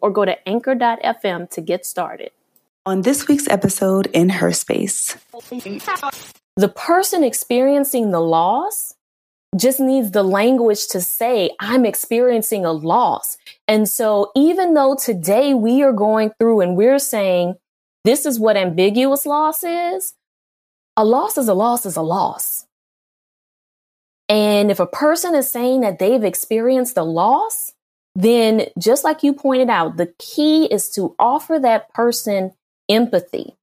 or go to anchor.fm to get started. On this week's episode in Her Space, the person experiencing the loss just needs the language to say, I'm experiencing a loss. And so, even though today we are going through and we're saying, this is what ambiguous loss is, a loss is a loss is a loss. And if a person is saying that they've experienced a loss, then just like you pointed out, the key is to offer that person empathy.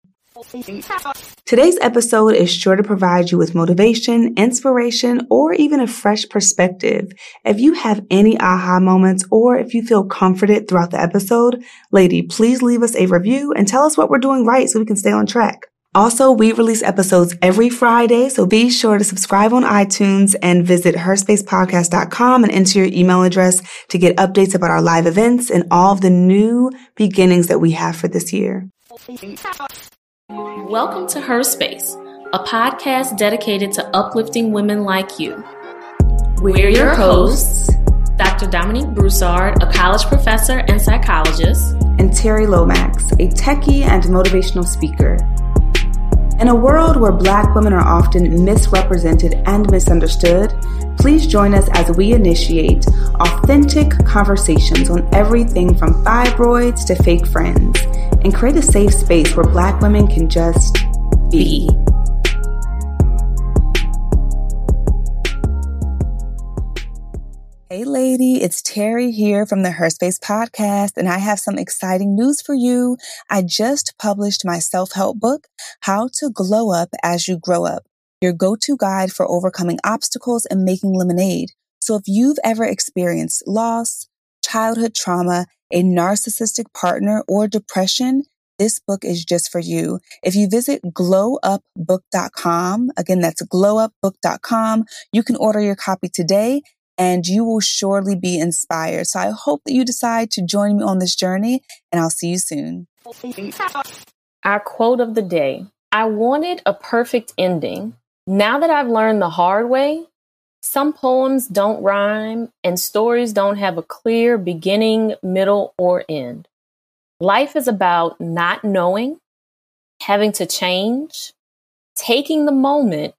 Today's episode is sure to provide you with motivation, inspiration, or even a fresh perspective. If you have any aha moments or if you feel comforted throughout the episode, lady, please leave us a review and tell us what we're doing right so we can stay on track. Also, we release episodes every Friday, so be sure to subscribe on iTunes and visit herspacepodcast.com and enter your email address to get updates about our live events and all of the new beginnings that we have for this year. Welcome to Her Space, a podcast dedicated to uplifting women like you. We're your hosts, Dr. Dominique Broussard, a college professor and psychologist, and Terri Lomax, a techie and motivational speaker. In a world where black women are often misrepresented and misunderstood, please join us as we initiate authentic conversations on everything from fibroids to fake friends and create a safe space where black women can just be. Hey, lady, it's Terri here from the Her Space podcast, and I have some exciting news for you. I just published my self help book, How to Glow Up as You Grow Up, your go to guide for overcoming obstacles and making lemonade. So, if you've ever experienced loss, childhood trauma, a narcissistic partner, or depression, this book is just for you. If you visit glowupbook.com, again, that's glowupbook.com, you can order your copy today and you will surely be inspired. So I hope that you decide to join me on this journey, and I'll see you soon. Our quote of the day I wanted a perfect ending. Now that I've learned the hard way, some poems don't rhyme and stories don't have a clear beginning, middle, or end. Life is about not knowing, having to change, taking the moment,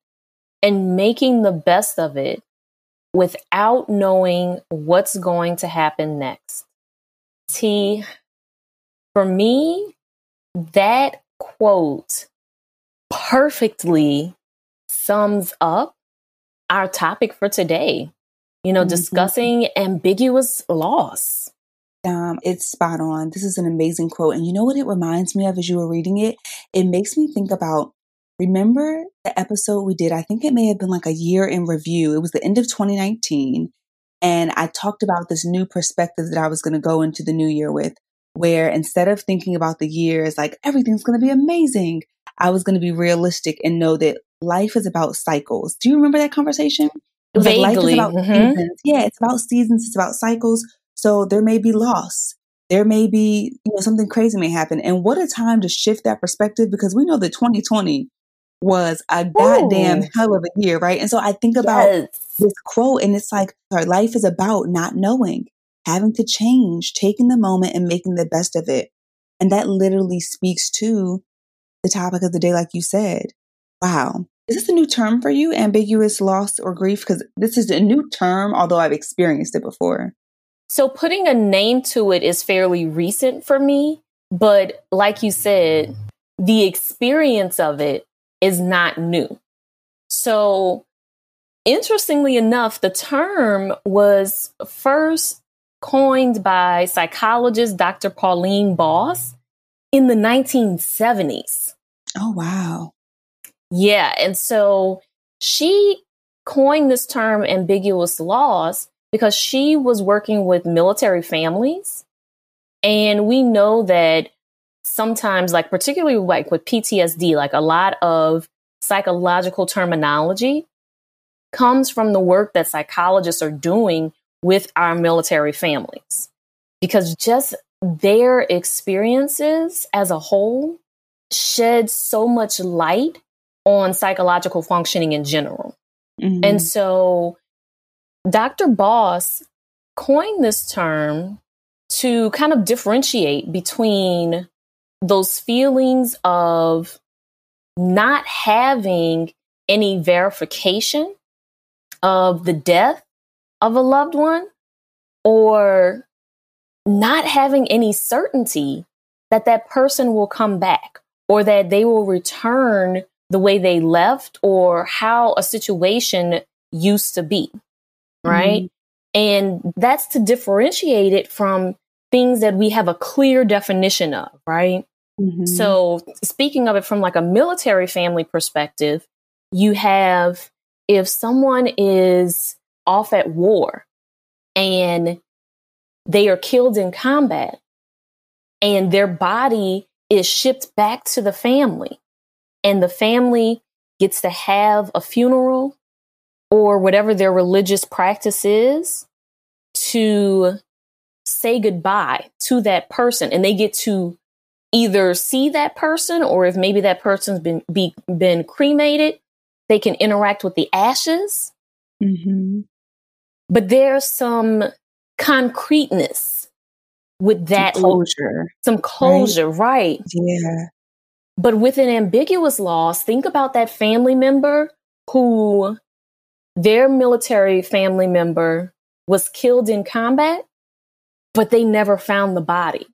and making the best of it without knowing what's going to happen next. T, for me, that quote perfectly sums up our topic for today. You know, mm-hmm. discussing ambiguous loss. Um, it's spot on. This is an amazing quote. And you know what it reminds me of as you were reading it? It makes me think about Remember the episode we did? I think it may have been like a year in review. It was the end of 2019. And I talked about this new perspective that I was going to go into the new year with, where instead of thinking about the year as like everything's going to be amazing, I was going to be realistic and know that life is about cycles. Do you remember that conversation? It was Vaguely. like life is about mm-hmm. seasons. Yeah, it's about seasons, it's about cycles. So there may be loss. There may be, you know, something crazy may happen. And what a time to shift that perspective because we know that 2020 was a goddamn Ooh. hell of a year, right? And so I think about yes. this quote and it's like our life is about not knowing, having to change, taking the moment and making the best of it. And that literally speaks to the topic of the day, like you said. Wow. Is this a new term for you, ambiguous loss or grief? Because this is a new term, although I've experienced it before. So putting a name to it is fairly recent for me. But like you said, the experience of it is not new. So, interestingly enough, the term was first coined by psychologist Dr. Pauline Boss in the 1970s. Oh, wow. Yeah. And so she coined this term ambiguous loss because she was working with military families And we know that sometimes, like, particularly like with PTSD, like a lot of psychological terminology comes from the work that psychologists are doing with our military families. Because just their experiences as a whole shed so much light on psychological functioning in general. Mm-hmm. And so Dr. Boss coined this term to kind of differentiate between those feelings of not having any verification of the death of a loved one or not having any certainty that that person will come back or that they will return the way they left or how a situation used to be. Right. Mm-hmm. And that's to differentiate it from things that we have a clear definition of. Right. Mm-hmm. So, speaking of it from like a military family perspective, you have if someone is off at war and they are killed in combat and their body is shipped back to the family and the family gets to have a funeral or whatever their religious practice is to say goodbye to that person and they get to either see that person or if maybe that person's been be, been cremated they can interact with the ashes. Mm-hmm. but there's some concreteness with that some closure some closure right? right. Yeah. But with an ambiguous loss think about that family member who their military family member was killed in combat but they never found the body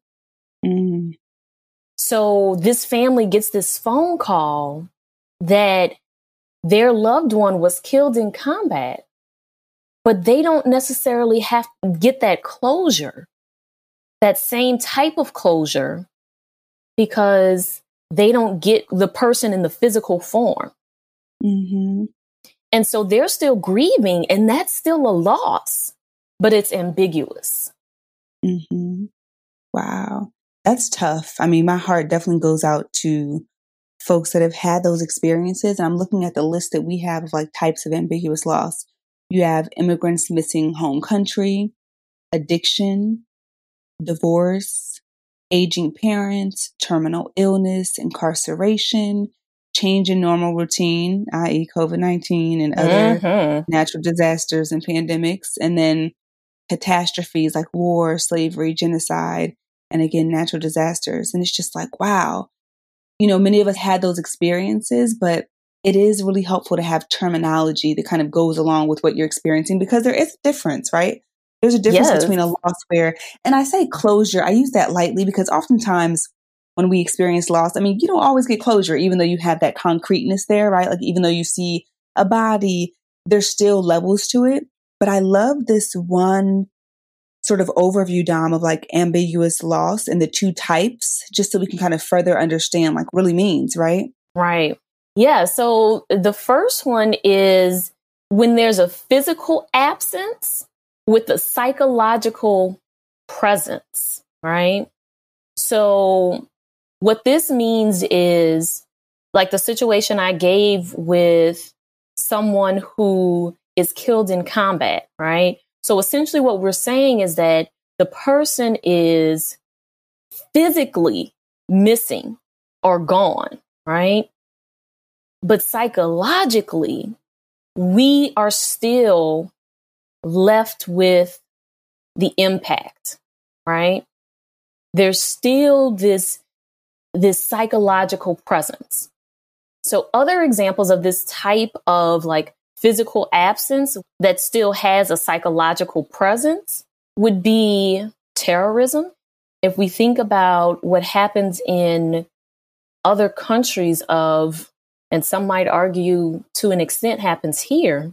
mm. so this family gets this phone call that their loved one was killed in combat but they don't necessarily have to get that closure, that same type of closure, because they don't get the person in the physical form. Mm-hmm. And so they're still grieving, and that's still a loss, but it's ambiguous. Mm-hmm. Wow. That's tough. I mean, my heart definitely goes out to folks that have had those experiences. And I'm looking at the list that we have of like types of ambiguous loss. You have immigrants missing home country, addiction, divorce, aging parents, terminal illness, incarceration, change in normal routine, i.e., COVID 19 and other mm-hmm. natural disasters and pandemics, and then catastrophes like war, slavery, genocide, and again, natural disasters. And it's just like, wow, you know, many of us had those experiences, but it is really helpful to have terminology that kind of goes along with what you're experiencing because there is a difference, right? There's a difference yes. between a loss where, and I say closure, I use that lightly because oftentimes when we experience loss, I mean, you don't always get closure, even though you have that concreteness there, right? Like, even though you see a body, there's still levels to it. But I love this one sort of overview, Dom, of like ambiguous loss and the two types, just so we can kind of further understand like really means, right? Right. Yeah. So the first one is when there's a physical absence with a psychological presence, right? So what this means is like the situation I gave with someone who is killed in combat, right? So essentially what we're saying is that the person is physically missing or gone, right? But psychologically, we are still left with the impact, right? There's still this, this psychological presence. So other examples of this type of like physical absence that still has a psychological presence would be terrorism. If we think about what happens in other countries of and some might argue to an extent happens here,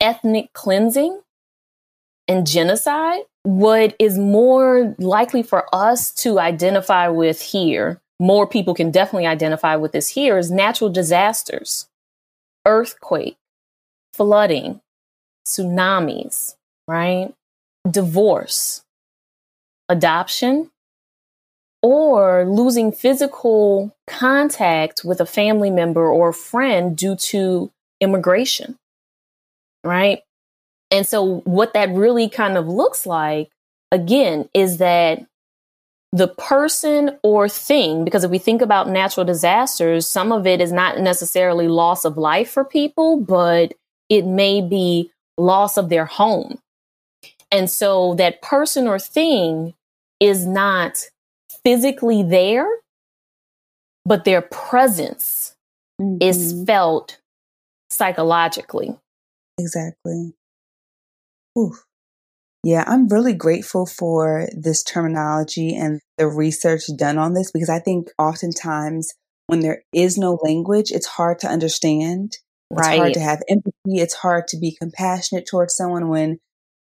ethnic cleansing and genocide, what is more likely for us to identify with here, more people can definitely identify with this here, is natural disasters, earthquake, flooding, tsunamis, right? Divorce, adoption, or losing physical contact with a family member or friend due to immigration. Right. And so, what that really kind of looks like, again, is that the person or thing, because if we think about natural disasters, some of it is not necessarily loss of life for people, but it may be loss of their home. And so that person or thing is not physically there, but their presence mm-hmm. is felt psychologically. Exactly. Oof. Yeah, I'm really grateful for this terminology and the research done on this because I think oftentimes when there is no language, it's hard to understand. It's right. hard to have empathy. It's hard to be compassionate towards someone when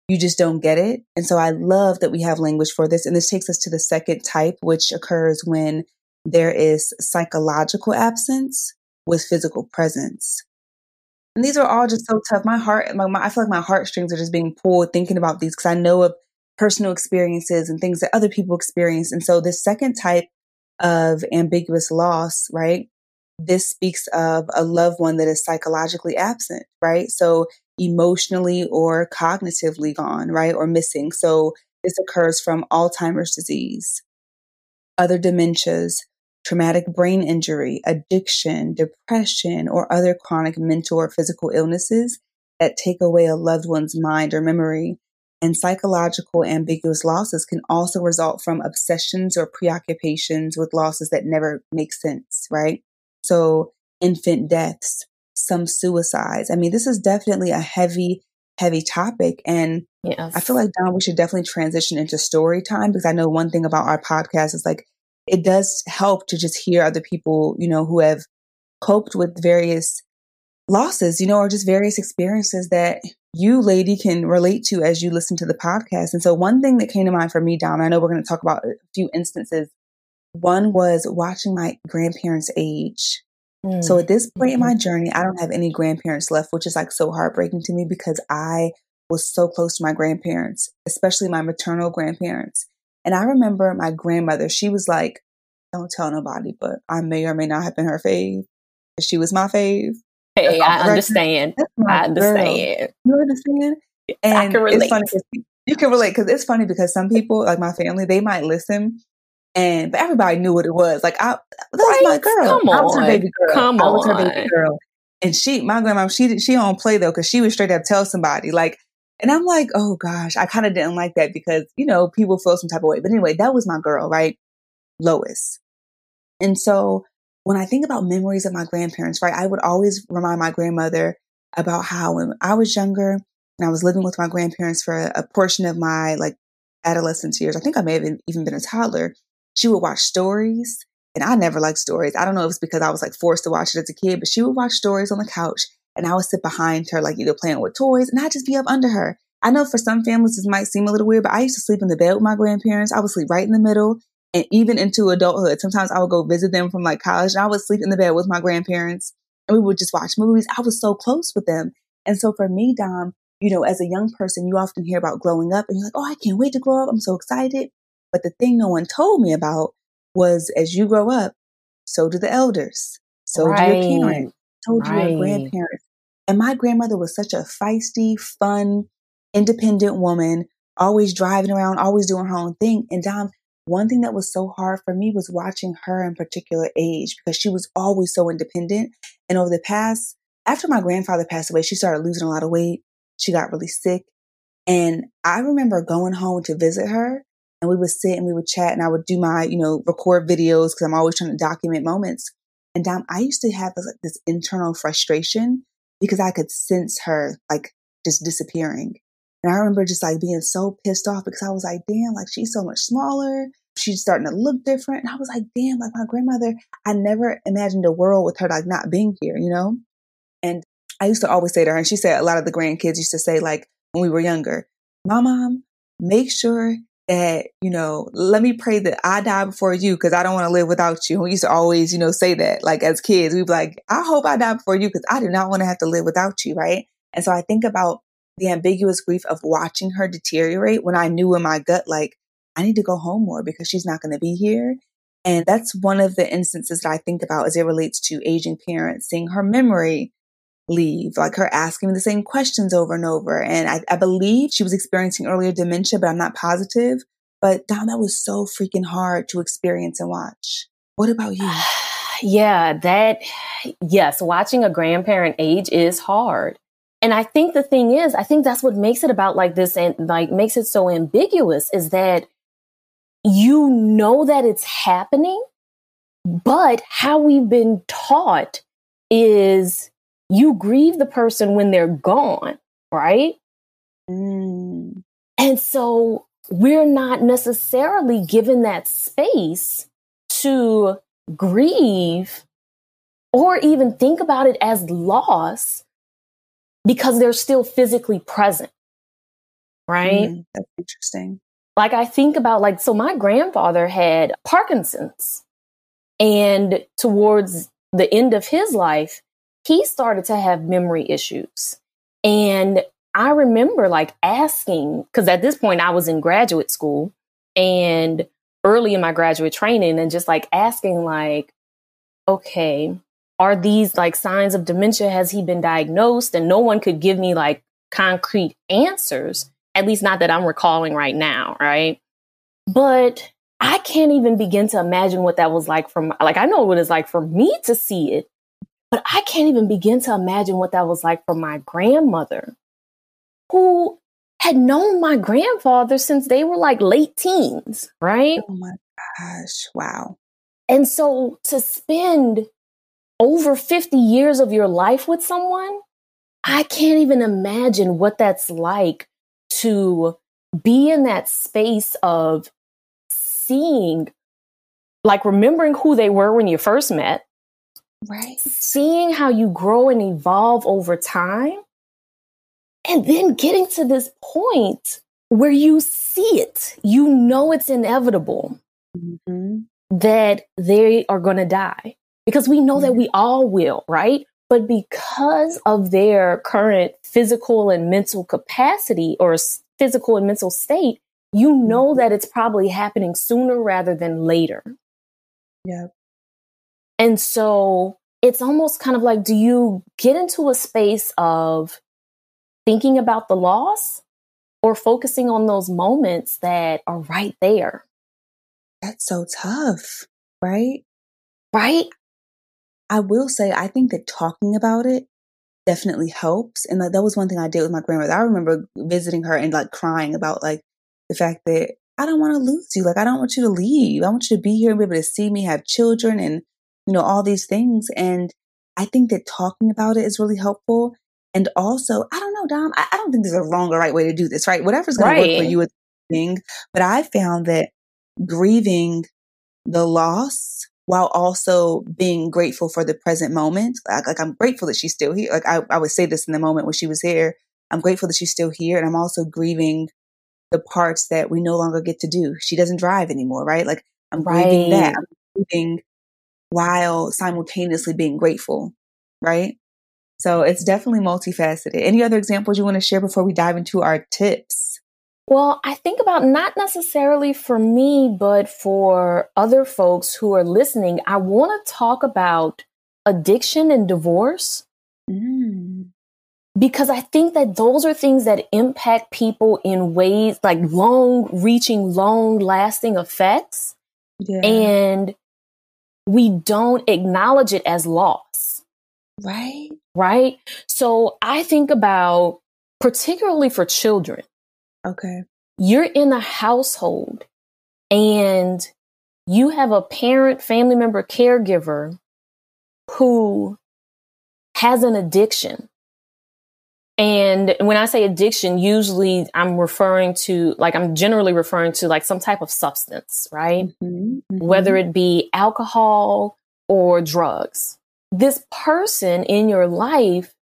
you just don't get it. And so I love that we have language for this. And this takes us to the second type, which occurs when there is psychological absence with physical presence. And these are all just so tough. My heart, my, my I feel like my heartstrings are just being pulled thinking about these because I know of personal experiences and things that other people experience. And so this second type of ambiguous loss, right? This speaks of a loved one that is psychologically absent, right? So emotionally or cognitively gone, right? Or missing. So this occurs from Alzheimer's disease, other dementias, traumatic brain injury, addiction, depression, or other chronic mental or physical illnesses that take away a loved one's mind or memory. And psychological ambiguous losses can also result from obsessions or preoccupations with losses that never make sense, right? So infant deaths, some suicides. I mean, this is definitely a heavy, heavy topic. And yes. I feel like, Dom, we should definitely transition into story time because I know one thing about our podcast is like it does help to just hear other people, you know, who have coped with various losses, you know, or just various experiences that you, lady, can relate to as you listen to the podcast. And so, one thing that came to mind for me, Dom, I know we're going to talk about a few instances. One was watching my grandparents age. Mm. So, at this point mm-hmm. in my journey, I don't have any grandparents left, which is like so heartbreaking to me because I was so close to my grandparents, especially my maternal grandparents. And I remember my grandmother, she was like, don't tell nobody, but I may or may not have been her fave. She was my fave. Hey, I understand. I understand. Girl. You understand? And I can relate. It's funny you can relate because it's funny because some people, like my family, they might listen and but everybody knew what it was. Like I, that was my girl. Come on, I was her baby girl. Come I was her baby girl. And she, my grandma, she she don't play though because she would straight up tell somebody like, and I'm like, oh gosh, I kind of didn't like that because, you know, people feel some type of way. But anyway, that was my girl, right? Lois. And so when I think about memories of my grandparents, right, I would always remind my grandmother about how when I was younger and I was living with my grandparents for a, a portion of my like adolescence years, I think I may have even been a toddler, she would watch stories. And I never liked stories. I don't know if it's because I was like forced to watch it as a kid, but she would watch stories on the couch and I would sit behind her, like either playing with toys, and I'd just be up under her. I know for some families this might seem a little weird, but I used to sleep in the bed with my grandparents. I would sleep right in the middle. And even into adulthood, sometimes I would go visit them from like college and I would sleep in the bed with my grandparents and we would just watch movies. I was so close with them. And so for me, Dom, you know, as a young person, you often hear about growing up and you're like, oh, I can't wait to grow up. I'm so excited. But the thing no one told me about was as you grow up, so do the elders. So right. do your parents told right. you your grandparents. And my grandmother was such a feisty, fun, independent woman, always driving around, always doing her own thing. And Dom, one thing that was so hard for me was watching her in particular age because she was always so independent. And over the past, after my grandfather passed away, she started losing a lot of weight. She got really sick. And I remember going home to visit her and we would sit and we would chat and I would do my, you know, record videos because I'm always trying to document moments. And Dom, I used to have this, like, this internal frustration because I could sense her like just disappearing. And I remember just like being so pissed off because I was like, damn, like she's so much smaller. She's starting to look different. And I was like, damn, like my grandmother, I never imagined a world with her like not being here, you know? And I used to always say to her, and she said a lot of the grandkids used to say, like, when we were younger, my mom, make sure that, you know, let me pray that I die before you because I don't want to live without you. We used to always, you know, say that like as kids, we'd be like, I hope I die before you because I do not want to have to live without you. Right. And so I think about the ambiguous grief of watching her deteriorate when I knew in my gut, like, I need to go home more because she's not going to be here. And that's one of the instances that I think about as it relates to aging parents, seeing her memory leave, like her asking me the same questions over and over. And I, I believe she was experiencing earlier dementia, but I'm not positive. But Dom, that was so freaking hard to experience and watch. What about you? yeah, that, yes, watching a grandparent age is hard. And I think the thing is, I think that's what makes it about like this and like makes it so ambiguous is that you know that it's happening, but how we've been taught is you grieve the person when they're gone, right? Mm. And so we're not necessarily given that space to grieve or even think about it as loss because they're still physically present. Right? Mm, that's interesting. Like I think about like so my grandfather had Parkinson's and towards the end of his life he started to have memory issues. And I remember like asking cuz at this point I was in graduate school and early in my graduate training and just like asking like okay are these like signs of dementia has he been diagnosed and no one could give me like concrete answers at least not that I'm recalling right now, right? But I can't even begin to imagine what that was like from like I know what it's like for me to see it, but I can't even begin to imagine what that was like for my grandmother who had known my grandfather since they were like late teens, right? Oh my gosh, wow. And so to spend over 50 years of your life with someone, I can't even imagine what that's like to be in that space of seeing, like remembering who they were when you first met. Right. Seeing how you grow and evolve over time. And then getting to this point where you see it, you know it's inevitable mm-hmm. that they are going to die because we know mm-hmm. that we all will, right? But because of their current physical and mental capacity or physical and mental state, you know mm-hmm. that it's probably happening sooner rather than later. Yeah. And so it's almost kind of like do you get into a space of thinking about the loss or focusing on those moments that are right there? That's so tough, right? Right? I will say, I think that talking about it definitely helps. And like, that was one thing I did with my grandmother. I remember visiting her and like crying about like the fact that I don't want to lose you. Like, I don't want you to leave. I want you to be here and be able to see me have children and, you know, all these things. And I think that talking about it is really helpful. And also, I don't know, Dom, I, I don't think there's a wrong or right way to do this, right? Whatever's going right. to work for you is thing. But I found that grieving the loss while also being grateful for the present moment. Like, like, I'm grateful that she's still here. Like I, I would say this in the moment when she was here. I'm grateful that she's still here. And I'm also grieving the parts that we no longer get to do. She doesn't drive anymore, right? Like I'm right. grieving that. I'm grieving while simultaneously being grateful, right? So it's definitely multifaceted. Any other examples you want to share before we dive into our tips? Well, I think about not necessarily for me, but for other folks who are listening, I want to talk about addiction and divorce. Mm. Because I think that those are things that impact people in ways like long reaching, long lasting effects. Yeah. And we don't acknowledge it as loss. Right. Right. So I think about, particularly for children, Okay. You're in a household and you have a parent, family member, caregiver who has an addiction. And when I say addiction, usually I'm referring to, like, I'm generally referring to like some type of substance, right? Mm-hmm, mm-hmm. Whether it be alcohol or drugs. This person in your life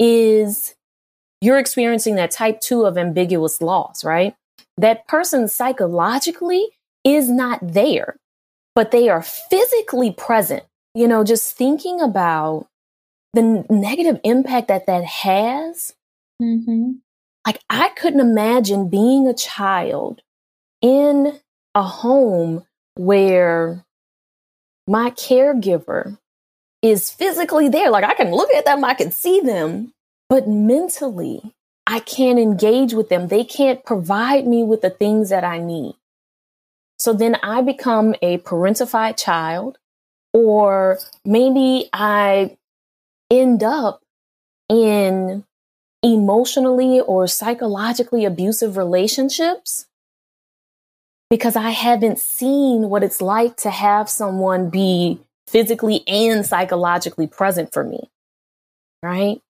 is you're experiencing that type two of ambiguous loss, right? That person psychologically is not there, but they are physically present. You know, just thinking about the negative impact that that has. Mm-hmm. Like, I couldn't imagine being a child in a home where my caregiver is physically there. Like I can look at them, I can see them, but mentally, I can't engage with them. They can't provide me with the things that I need. So then I become a parentified child, or maybe I end up in emotionally or psychologically abusive relationships because I haven't seen what it's like to have someone be physically and psychologically present for me. Right?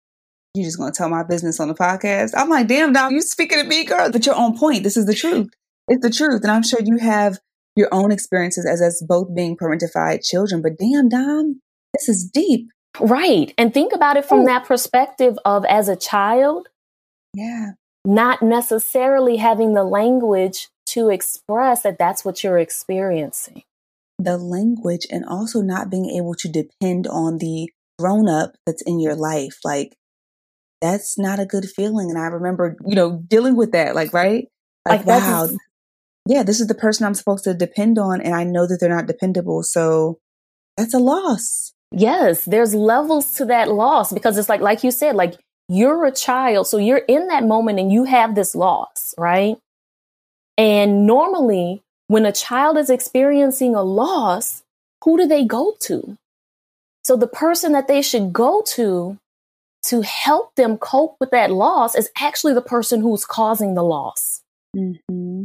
You just gonna tell my business on the podcast? I'm like, damn, dog, you speaking to me, girl. But you're on point. This is the truth. It's the truth. And I'm sure you have your own experiences as us both being parentified children. But damn, Dom, this is deep. Right. And think about it from Ooh. that perspective of as a child. Yeah. Not necessarily having the language to express that that's what you're experiencing. The language and also not being able to depend on the grown up that's in your life. Like, that's not a good feeling. And I remember, you know, dealing with that, like, right? Like, like wow, yeah, this is the person I'm supposed to depend on. And I know that they're not dependable. So that's a loss. Yes, there's levels to that loss because it's like, like you said, like you're a child. So you're in that moment and you have this loss, right? And normally, when a child is experiencing a loss, who do they go to? So the person that they should go to to help them cope with that loss is actually the person who's causing the loss. Mm-hmm.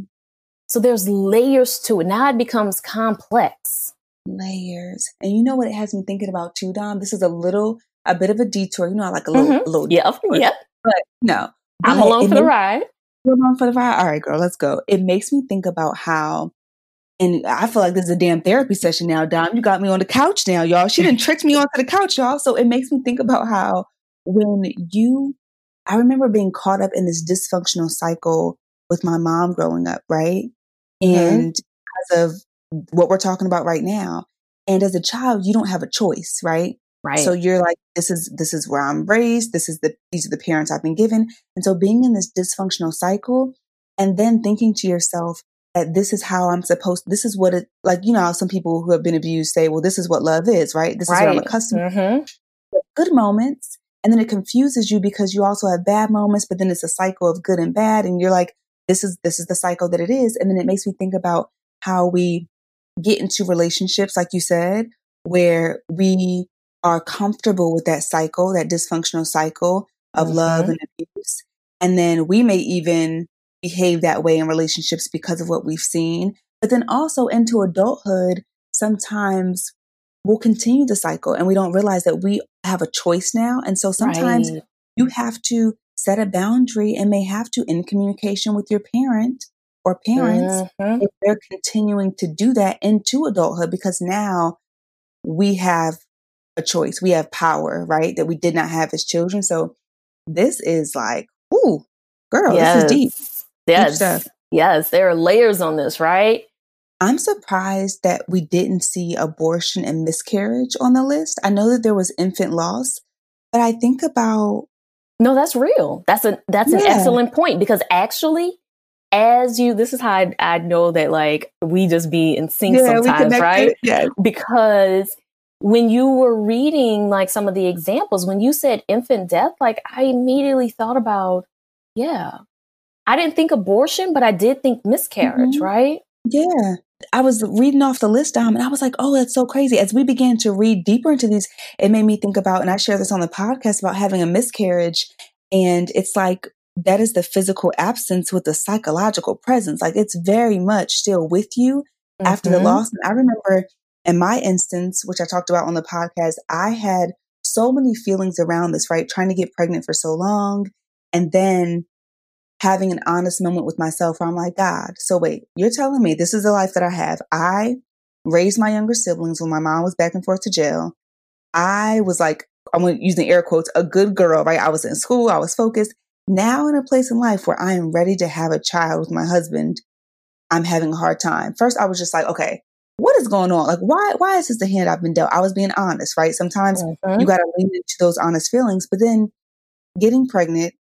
So there's layers to it. Now it becomes complex. Layers. And you know what it has me thinking about too, Dom? This is a little, a bit of a detour. You know, I like a little, mm-hmm. a little Yep. Detour. Yep. But no. I'm along for the ride. You're along for the ride. All right, girl, let's go. It makes me think about how and I feel like this is a damn therapy session now, Dom. You got me on the couch now, y'all. She didn't trick me onto the couch, y'all. So it makes me think about how when you, I remember being caught up in this dysfunctional cycle with my mom growing up, right? Mm-hmm. And because of what we're talking about right now. And as a child, you don't have a choice, right? Right. So you're like, this is, this is where I'm raised. This is the, these are the parents I've been given. And so being in this dysfunctional cycle and then thinking to yourself that this is how I'm supposed, this is what it, like, you know, some people who have been abused say, well, this is what love is, right? This right. is what I'm accustomed mm-hmm. to. Good moments. And then it confuses you because you also have bad moments, but then it's a cycle of good and bad. And you're like, this is, this is the cycle that it is. And then it makes me think about how we get into relationships, like you said, where we are comfortable with that cycle, that dysfunctional cycle of mm-hmm. love and abuse. And then we may even behave that way in relationships because of what we've seen. But then also into adulthood, sometimes we'll continue the cycle and we don't realize that we have a choice now. And so sometimes right. you have to set a boundary and may have to in communication with your parent or parents mm-hmm. if they're continuing to do that into adulthood because now we have a choice. We have power, right? That we did not have as children. So this is like, ooh, girl, yes. this is deep. Yes. Deep yes. There are layers on this, right? I'm surprised that we didn't see abortion and miscarriage on the list. I know that there was infant loss, but I think about No, that's real. That's a that's yeah. an excellent point because actually as you this is how I, I know that like we just be in sync yeah, sometimes, right? Yeah. Because when you were reading like some of the examples, when you said infant death, like I immediately thought about, yeah. I didn't think abortion, but I did think miscarriage, mm-hmm. right? Yeah. I was reading off the list down and I was like, oh, that's so crazy. As we began to read deeper into these, it made me think about, and I share this on the podcast about having a miscarriage. And it's like, that is the physical absence with the psychological presence. Like it's very much still with you mm-hmm. after the mm-hmm. loss. And I remember in my instance, which I talked about on the podcast, I had so many feelings around this, right? Trying to get pregnant for so long. And then having an honest moment with myself where I'm like, God, so wait, you're telling me this is the life that I have. I raised my younger siblings when my mom was back and forth to jail. I was like, I'm using air quotes, a good girl, right? I was in school, I was focused. Now in a place in life where I am ready to have a child with my husband, I'm having a hard time. First, I was just like, okay, what is going on? Like, why, why is this the hand I've been dealt? I was being honest, right? Sometimes mm-hmm. you got to lean into those honest feelings, but then getting pregnant,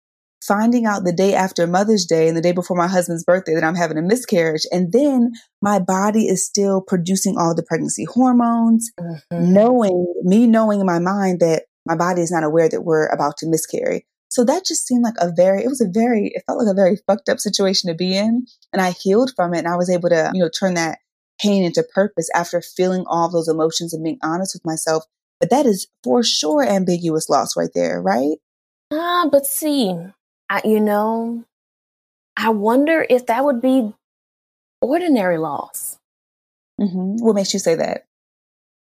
finding out the day after Mother's Day and the day before my husband's birthday that I'm having a miscarriage. And then my body is still producing all the pregnancy hormones, mm-hmm. knowing, me knowing in my mind that my body is not aware that we're about to miscarry. So that just seemed like a very, it was a very, it felt like a very fucked up situation to be in. And I healed from it and I was able to, you know, turn that pain into purpose after feeling all those emotions and being honest with myself. But that is for sure ambiguous loss right there, right? Ah, but see, I, you know, I wonder if that would be ordinary loss. Mm-hmm. What makes you say that?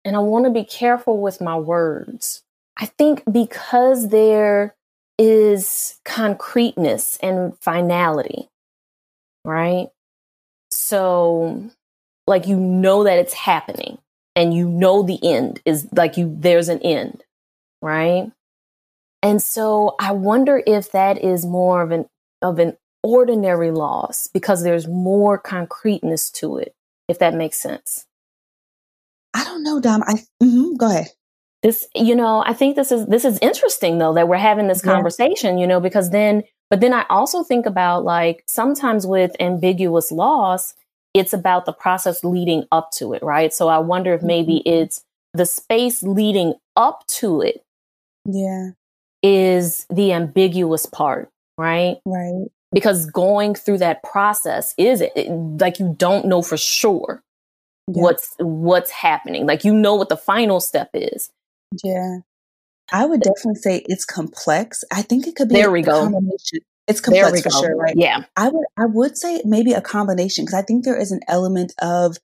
And I want to be careful with my words. I think because there is concreteness and finality, right? So, like, you know that it's happening and you know the end is like you, there's an end, right? And so I wonder if that is more of an, of an ordinary loss because there's more concreteness to it, if that makes sense. I don't know, Dom. I mm-hmm, go ahead this you know i think this is this is interesting though that we're having this yeah. conversation you know because then but then i also think about like sometimes with ambiguous loss it's about the process leading up to it right so i wonder if maybe mm-hmm. it's the space leading up to it yeah is the ambiguous part right right because going through that process is it, it like you don't know for sure yeah. what's what's happening like you know what the final step is yeah. I would definitely say it's complex. I think it could be there we go. combination. It's complex for sure, right? Yeah. I would I would say maybe a combination because I think there is an element of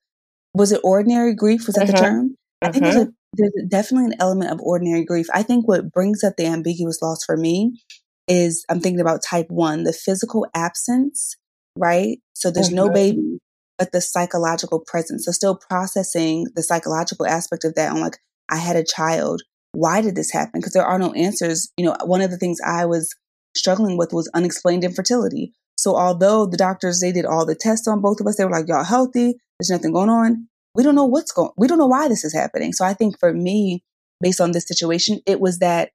was it ordinary grief? Was that mm-hmm. the term? I think there's, a, mm-hmm. there's definitely an element of ordinary grief. I think what brings up the ambiguous loss for me is I'm thinking about type one, the physical absence, right? So there's mm-hmm. no baby, but the psychological presence. So still processing the psychological aspect of that on like I had a child. Why did this happen? Because there are no answers. You know, one of the things I was struggling with was unexplained infertility. So although the doctors they did all the tests on both of us, they were like, "Y'all healthy. There's nothing going on." We don't know what's going. We don't know why this is happening. So I think for me, based on this situation, it was that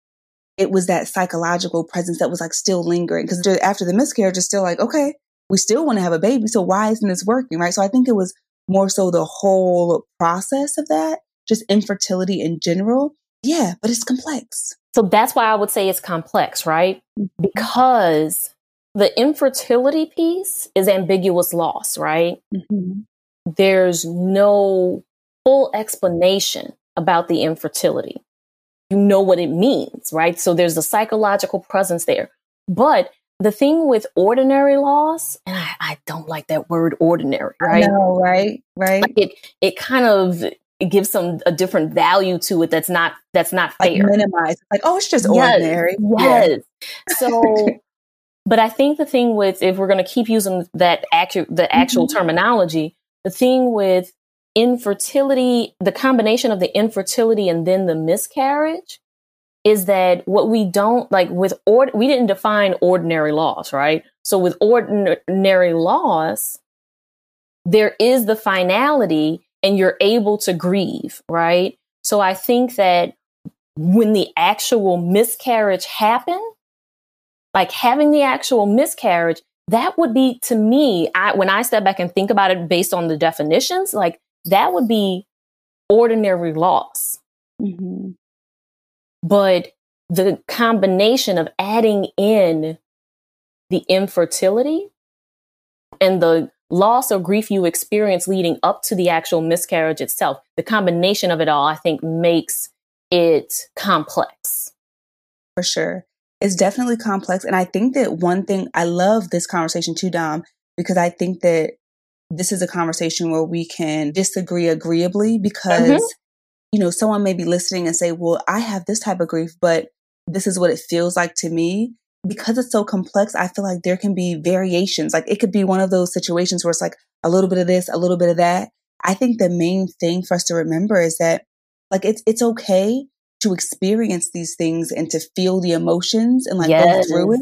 it was that psychological presence that was like still lingering because after the miscarriage, it's still like, okay, we still want to have a baby. So why isn't this working? Right. So I think it was more so the whole process of that just infertility in general. Yeah, but it's complex. So that's why I would say it's complex, right? Mm-hmm. Because the infertility piece is ambiguous loss, right? Mm-hmm. There's no full explanation about the infertility. You know what it means, right? So there's a psychological presence there. But the thing with ordinary loss, and I, I don't like that word ordinary, right? No, right, right. Like it it kind of it gives some a different value to it that's not that's not fair. Like minimize. Like, oh, it's just yes, ordinary. Yes. Yeah. So but I think the thing with if we're gonna keep using that actual the actual mm-hmm. terminology, the thing with infertility, the combination of the infertility and then the miscarriage is that what we don't like with or we didn't define ordinary loss, right? So with ordinary loss, there is the finality and you're able to grieve, right? So I think that when the actual miscarriage happened, like having the actual miscarriage, that would be to me, I, when I step back and think about it based on the definitions, like that would be ordinary loss. Mm-hmm. But the combination of adding in the infertility and the loss or grief you experience leading up to the actual miscarriage itself. The combination of it all, I think, makes it complex. For sure. It's definitely complex. And I think that one thing, I love this conversation too, Dom, because I think that this is a conversation where we can disagree agreeably because, mm-hmm. you know, someone may be listening and say, well, I have this type of grief, but this is what it feels like to me because it's so complex, I feel like there can be variations. Like it could be one of those situations where it's like a little bit of this, a little bit of that. I think the main thing for us to remember is that like it's it's okay to experience these things and to feel the emotions and like yes. go through it.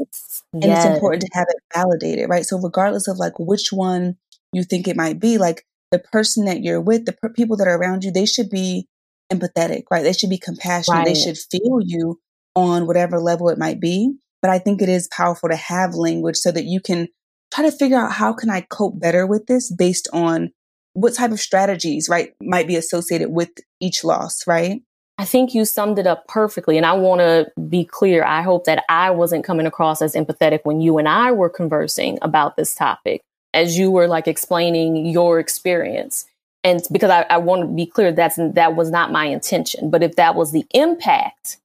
And yes. it's important to have it validated, right? So regardless of like which one you think it might be, like the person that you're with, the per- people that are around you, they should be empathetic, right? They should be compassionate. Right. They should feel you on whatever level it might be. But I think it is powerful to have language so that you can try to figure out how can I cope better with this based on what type of strategies, right, might be associated with each loss, right? I think you summed it up perfectly. And I want to be clear. I hope that I wasn't coming across as empathetic when you and I were conversing about this topic, as you were like explaining your experience. And because I, I want to be clear, that's that was not my intention. But if that was the impact,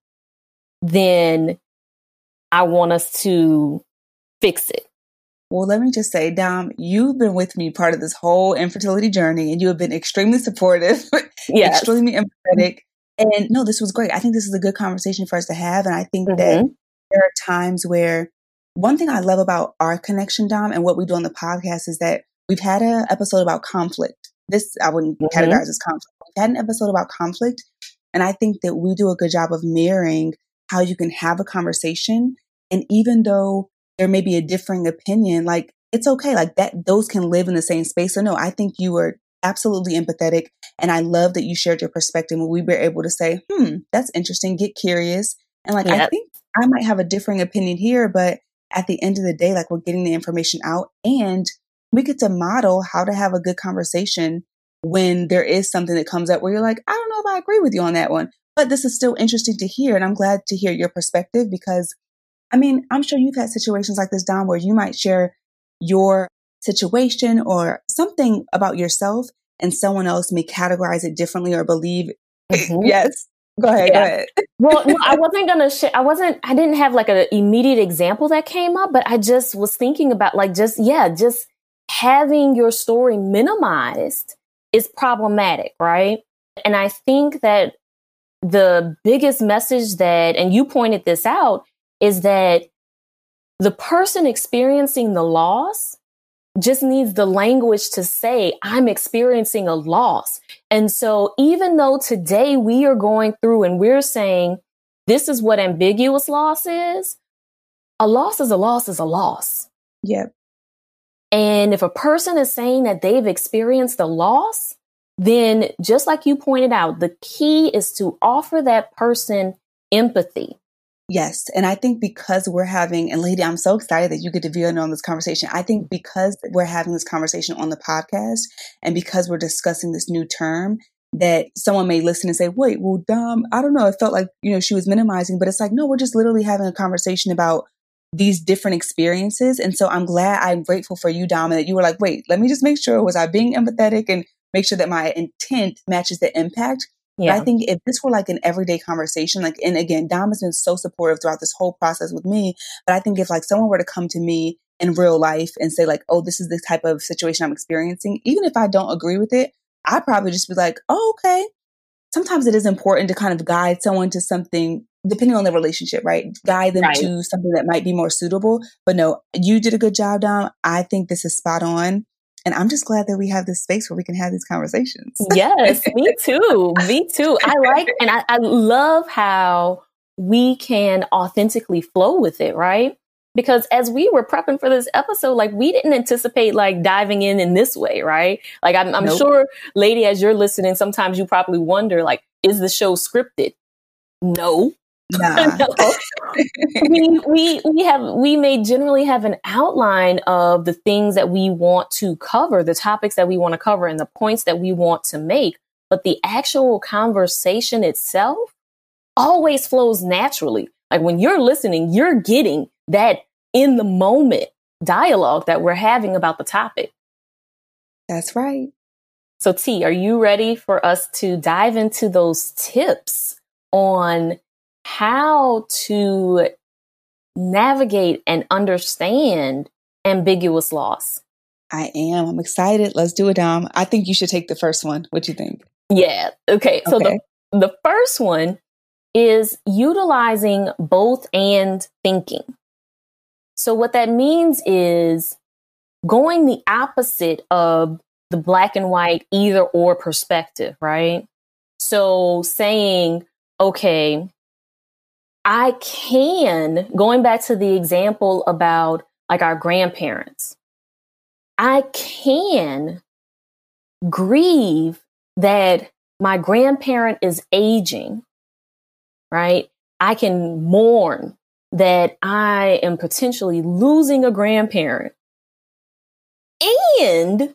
then I want us to fix it. Well, let me just say, Dom, you've been with me part of this whole infertility journey and you have been extremely supportive, yes. extremely empathetic. And no, this was great. I think this is a good conversation for us to have. And I think mm-hmm. that there are times where one thing I love about our connection, Dom, and what we do on the podcast is that we've had an episode about conflict. This I wouldn't mm-hmm. categorize as conflict. We've had an episode about conflict. And I think that we do a good job of mirroring how you can have a conversation. And even though there may be a differing opinion, like it's okay. Like that, those can live in the same space. So no, I think you were absolutely empathetic. And I love that you shared your perspective and we were able to say, hmm, that's interesting. Get curious. And like, yep. I think I might have a differing opinion here, but at the end of the day, like we're getting the information out and we get to model how to have a good conversation when there is something that comes up where you're like, I don't know if I agree with you on that one, but this is still interesting to hear. And I'm glad to hear your perspective because I mean, I'm sure you've had situations like this, Dom, where you might share your situation or something about yourself and someone else may categorize it differently or believe. Mm-hmm. yes. Go ahead. Yeah. Go ahead. well, no, I wasn't going to share. I wasn't, I didn't have like an immediate example that came up, but I just was thinking about like just, yeah, just having your story minimized is problematic, right? And I think that the biggest message that, and you pointed this out, is that the person experiencing the loss just needs the language to say, I'm experiencing a loss. And so even though today we are going through and we're saying, this is what ambiguous loss is, a loss is a loss is a loss. Yep. And if a person is saying that they've experienced a loss, then just like you pointed out, the key is to offer that person empathy. Yes. And I think because we're having, and lady, I'm so excited that you get to be in on this conversation. I think because we're having this conversation on the podcast and because we're discussing this new term, that someone may listen and say, wait, well, Dom, I don't know. It felt like, you know, she was minimizing, but it's like, no, we're just literally having a conversation about these different experiences. And so I'm glad, I'm grateful for you, Dom, that you were like, wait, let me just make sure, was I being empathetic and make sure that my intent matches the impact? Yeah. But I think if this were like an everyday conversation, like, and again, Dom has been so supportive throughout this whole process with me. But I think if like someone were to come to me in real life and say like, oh, this is the type of situation I'm experiencing, even if I don't agree with it, I'd probably just be like, oh, okay. Sometimes it is important to kind of guide someone to something depending on the relationship, right? Guide them right. to something that might be more suitable. But no, you did a good job, Dom. I think this is spot on. And I'm just glad that we have this space where we can have these conversations. yes, me too. Me too. I like and I, I love how we can authentically flow with it, right? Because as we were prepping for this episode, like we didn't anticipate like diving in in this way, right? Like I'm, I'm nope. sure, lady, as you're listening, sometimes you probably wonder, like, is the show scripted? No, Nah. we, we we have we may generally have an outline of the things that we want to cover, the topics that we want to cover, and the points that we want to make. But the actual conversation itself always flows naturally. Like when you're listening, you're getting that in the moment dialogue that we're having about the topic. That's right. So, T, are you ready for us to dive into those tips on how to navigate and understand ambiguous loss. I am. I'm excited. Let's do it, Dom. I think you should take the first one. What do you think? Yeah. Okay. So okay. the the first one is utilizing both and thinking. So what that means is going the opposite of the black and white either or perspective, right? So saying, okay, I can, going back to the example about like our grandparents, I can grieve that my grandparent is aging, right? I can mourn that I am potentially losing a grandparent and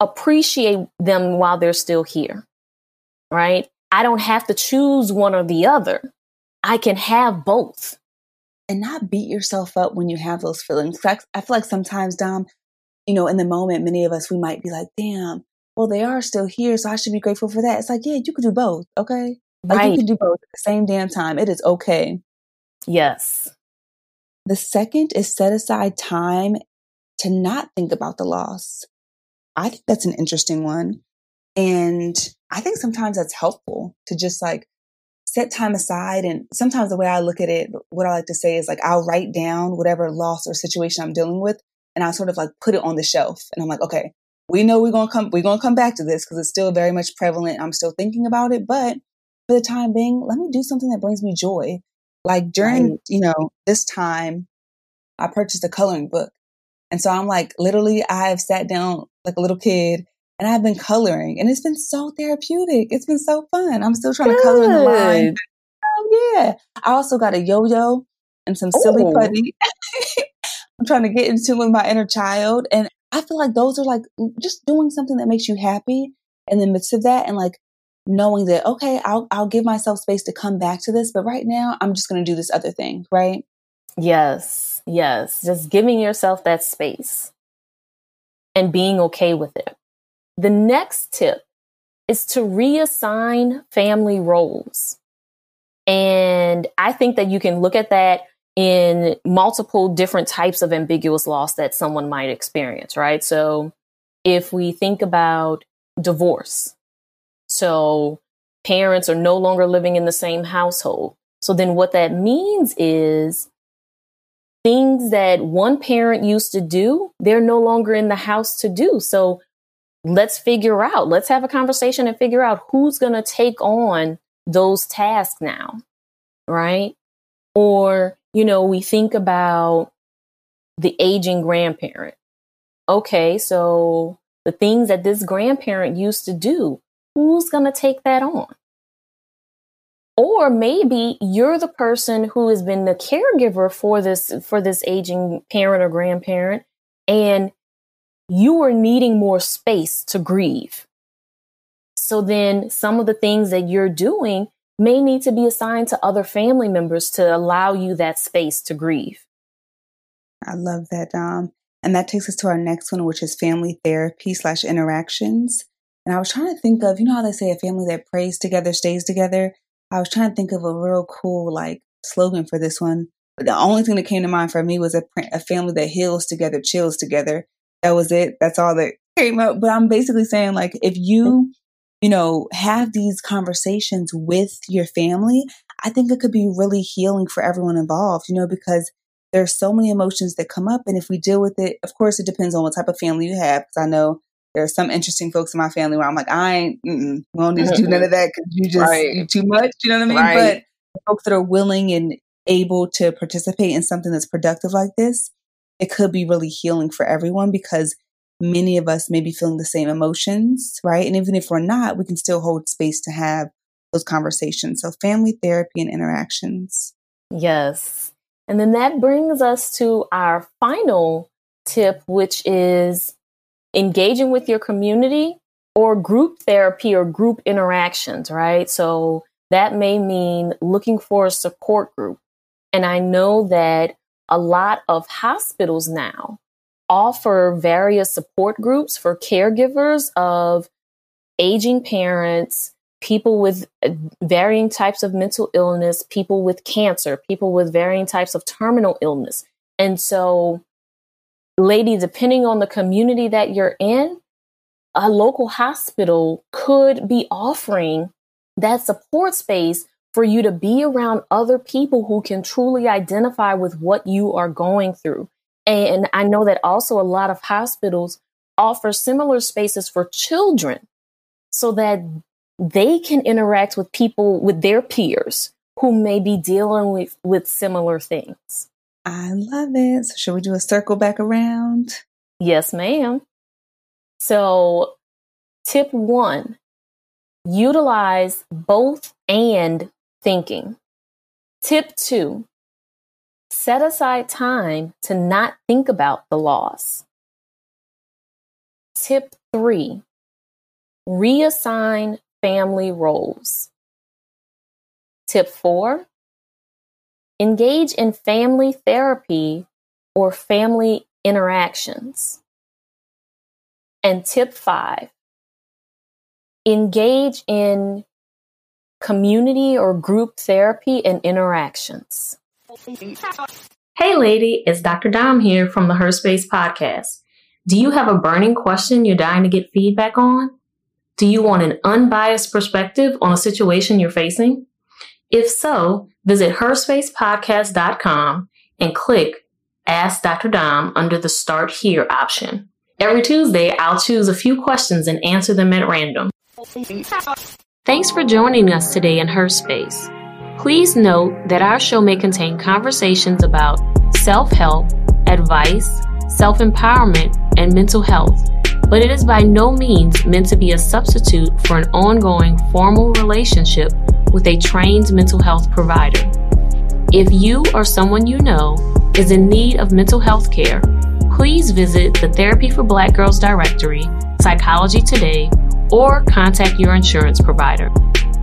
appreciate them while they're still here, right? I don't have to choose one or the other. I can have both. And not beat yourself up when you have those feelings. I feel like sometimes, Dom, you know, in the moment, many of us, we might be like, damn, well, they are still here, so I should be grateful for that. It's like, yeah, you could do both, okay? Like right. you can do both at the same damn time. It is okay. Yes. The second is set aside time to not think about the loss. I think that's an interesting one. And I think sometimes that's helpful to just like set time aside. And sometimes the way I look at it, what I like to say is like, I'll write down whatever loss or situation I'm dealing with and I'll sort of like put it on the shelf. And I'm like, okay, we know we're going to come, we're going to come back to this because it's still very much prevalent. I'm still thinking about it, but for the time being, let me do something that brings me joy. Like during, right. you know, this time, I purchased a coloring book. And so I'm like, literally, I have sat down like a little kid and I've been coloring and it's been so therapeutic. It's been so fun. I'm still trying Good. to color in the line. Oh, yeah. I also got a yo yo and some silly Ooh. putty. I'm trying to get into with my inner child. And I feel like those are like just doing something that makes you happy in the midst of that and like knowing that, okay, I'll, I'll give myself space to come back to this. But right now, I'm just going to do this other thing. Right. Yes. Yes. Just giving yourself that space and being okay with it. The next tip is to reassign family roles. And I think that you can look at that in multiple different types of ambiguous loss that someone might experience, right? So if we think about divorce, so parents are no longer living in the same household. So then what that means is things that one parent used to do, they're no longer in the house to do. So let's figure out, let's have a conversation and figure out who's going to take on those tasks now, right? Or, you know, we think about the aging grandparent. Okay, so the things that this grandparent used to do, who's going to take that on? Or maybe you're the person who has been the caregiver for this for this aging parent or grandparent and you are needing more space to grieve. So then some of the things that you're doing may need to be assigned to other family members to allow you that space to grieve. I love that, Dom. And that takes us to our next one, which is family therapy slash interactions. And I was trying to think of, you know how they say a family that prays together stays together? I was trying to think of a real cool like slogan for this one. But the only thing that came to mind for me was a, a family that heals together, chills together. That was it. That's all that came up. But I'm basically saying like if you you know, have these conversations with your family, I think it could be really healing for everyone involved, you know, because there's so many emotions that come up. And if we deal with it, of course, it depends on what type of family you have. Because I know there are some interesting folks in my family where I'm like, I ain't, we don't need to do none of that because you just, right. you too much. You know what I mean? Right. But folks that are willing and able to participate in something that's productive like this, it could be really healing for everyone because many of us may be feeling the same emotions, right? And even if we're not, we can still hold space to have those conversations. So, family therapy and interactions. Yes. And then that brings us to our final tip, which is engaging with your community or group therapy or group interactions, right? So, that may mean looking for a support group. And I know that a lot of hospitals now offer various support groups for caregivers of aging parents, people with uh, varying types of mental illness, people with cancer, people with varying types of terminal illness. And so, lady, depending on the community that you're in, a local hospital could be offering that support space for you to be around other people who can truly identify with what you are going through. And I know that also a lot of hospitals offer similar spaces for children so that they can interact with people, with their peers who may be dealing with, with similar things. I love it. So, should we do a circle back around? Yes, ma'am. So, tip one utilize both and thinking. Tip two Set aside time to not think about the loss. Tip three reassign family roles. Tip four engage in family therapy or family interactions. And tip five engage in community or group therapy and interactions. Hey, lady, it's Dr. Dom here from the Her Space podcast. Do you have a burning question you're dying to get feedback on? Do you want an unbiased perspective on a situation you're facing? If so, visit herspacepodcast.com and click Ask Dr. Dom under the Start Here option. Every Tuesday, I'll choose a few questions and answer them at random. Thanks for joining us today in Her Space. Please note that our show may contain conversations about self help, advice, self empowerment, and mental health, but it is by no means meant to be a substitute for an ongoing formal relationship with a trained mental health provider. If you or someone you know is in need of mental health care, please visit the Therapy for Black Girls directory, Psychology Today, or contact your insurance provider.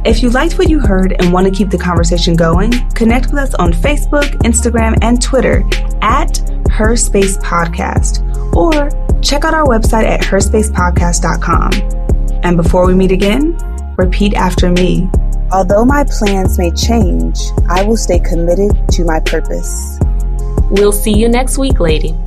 If you liked what you heard and want to keep the conversation going, connect with us on Facebook, Instagram, and Twitter at Her Space Podcast, or check out our website at herspacepodcast.com. And before we meet again, repeat after me. Although my plans may change, I will stay committed to my purpose. We'll see you next week, lady.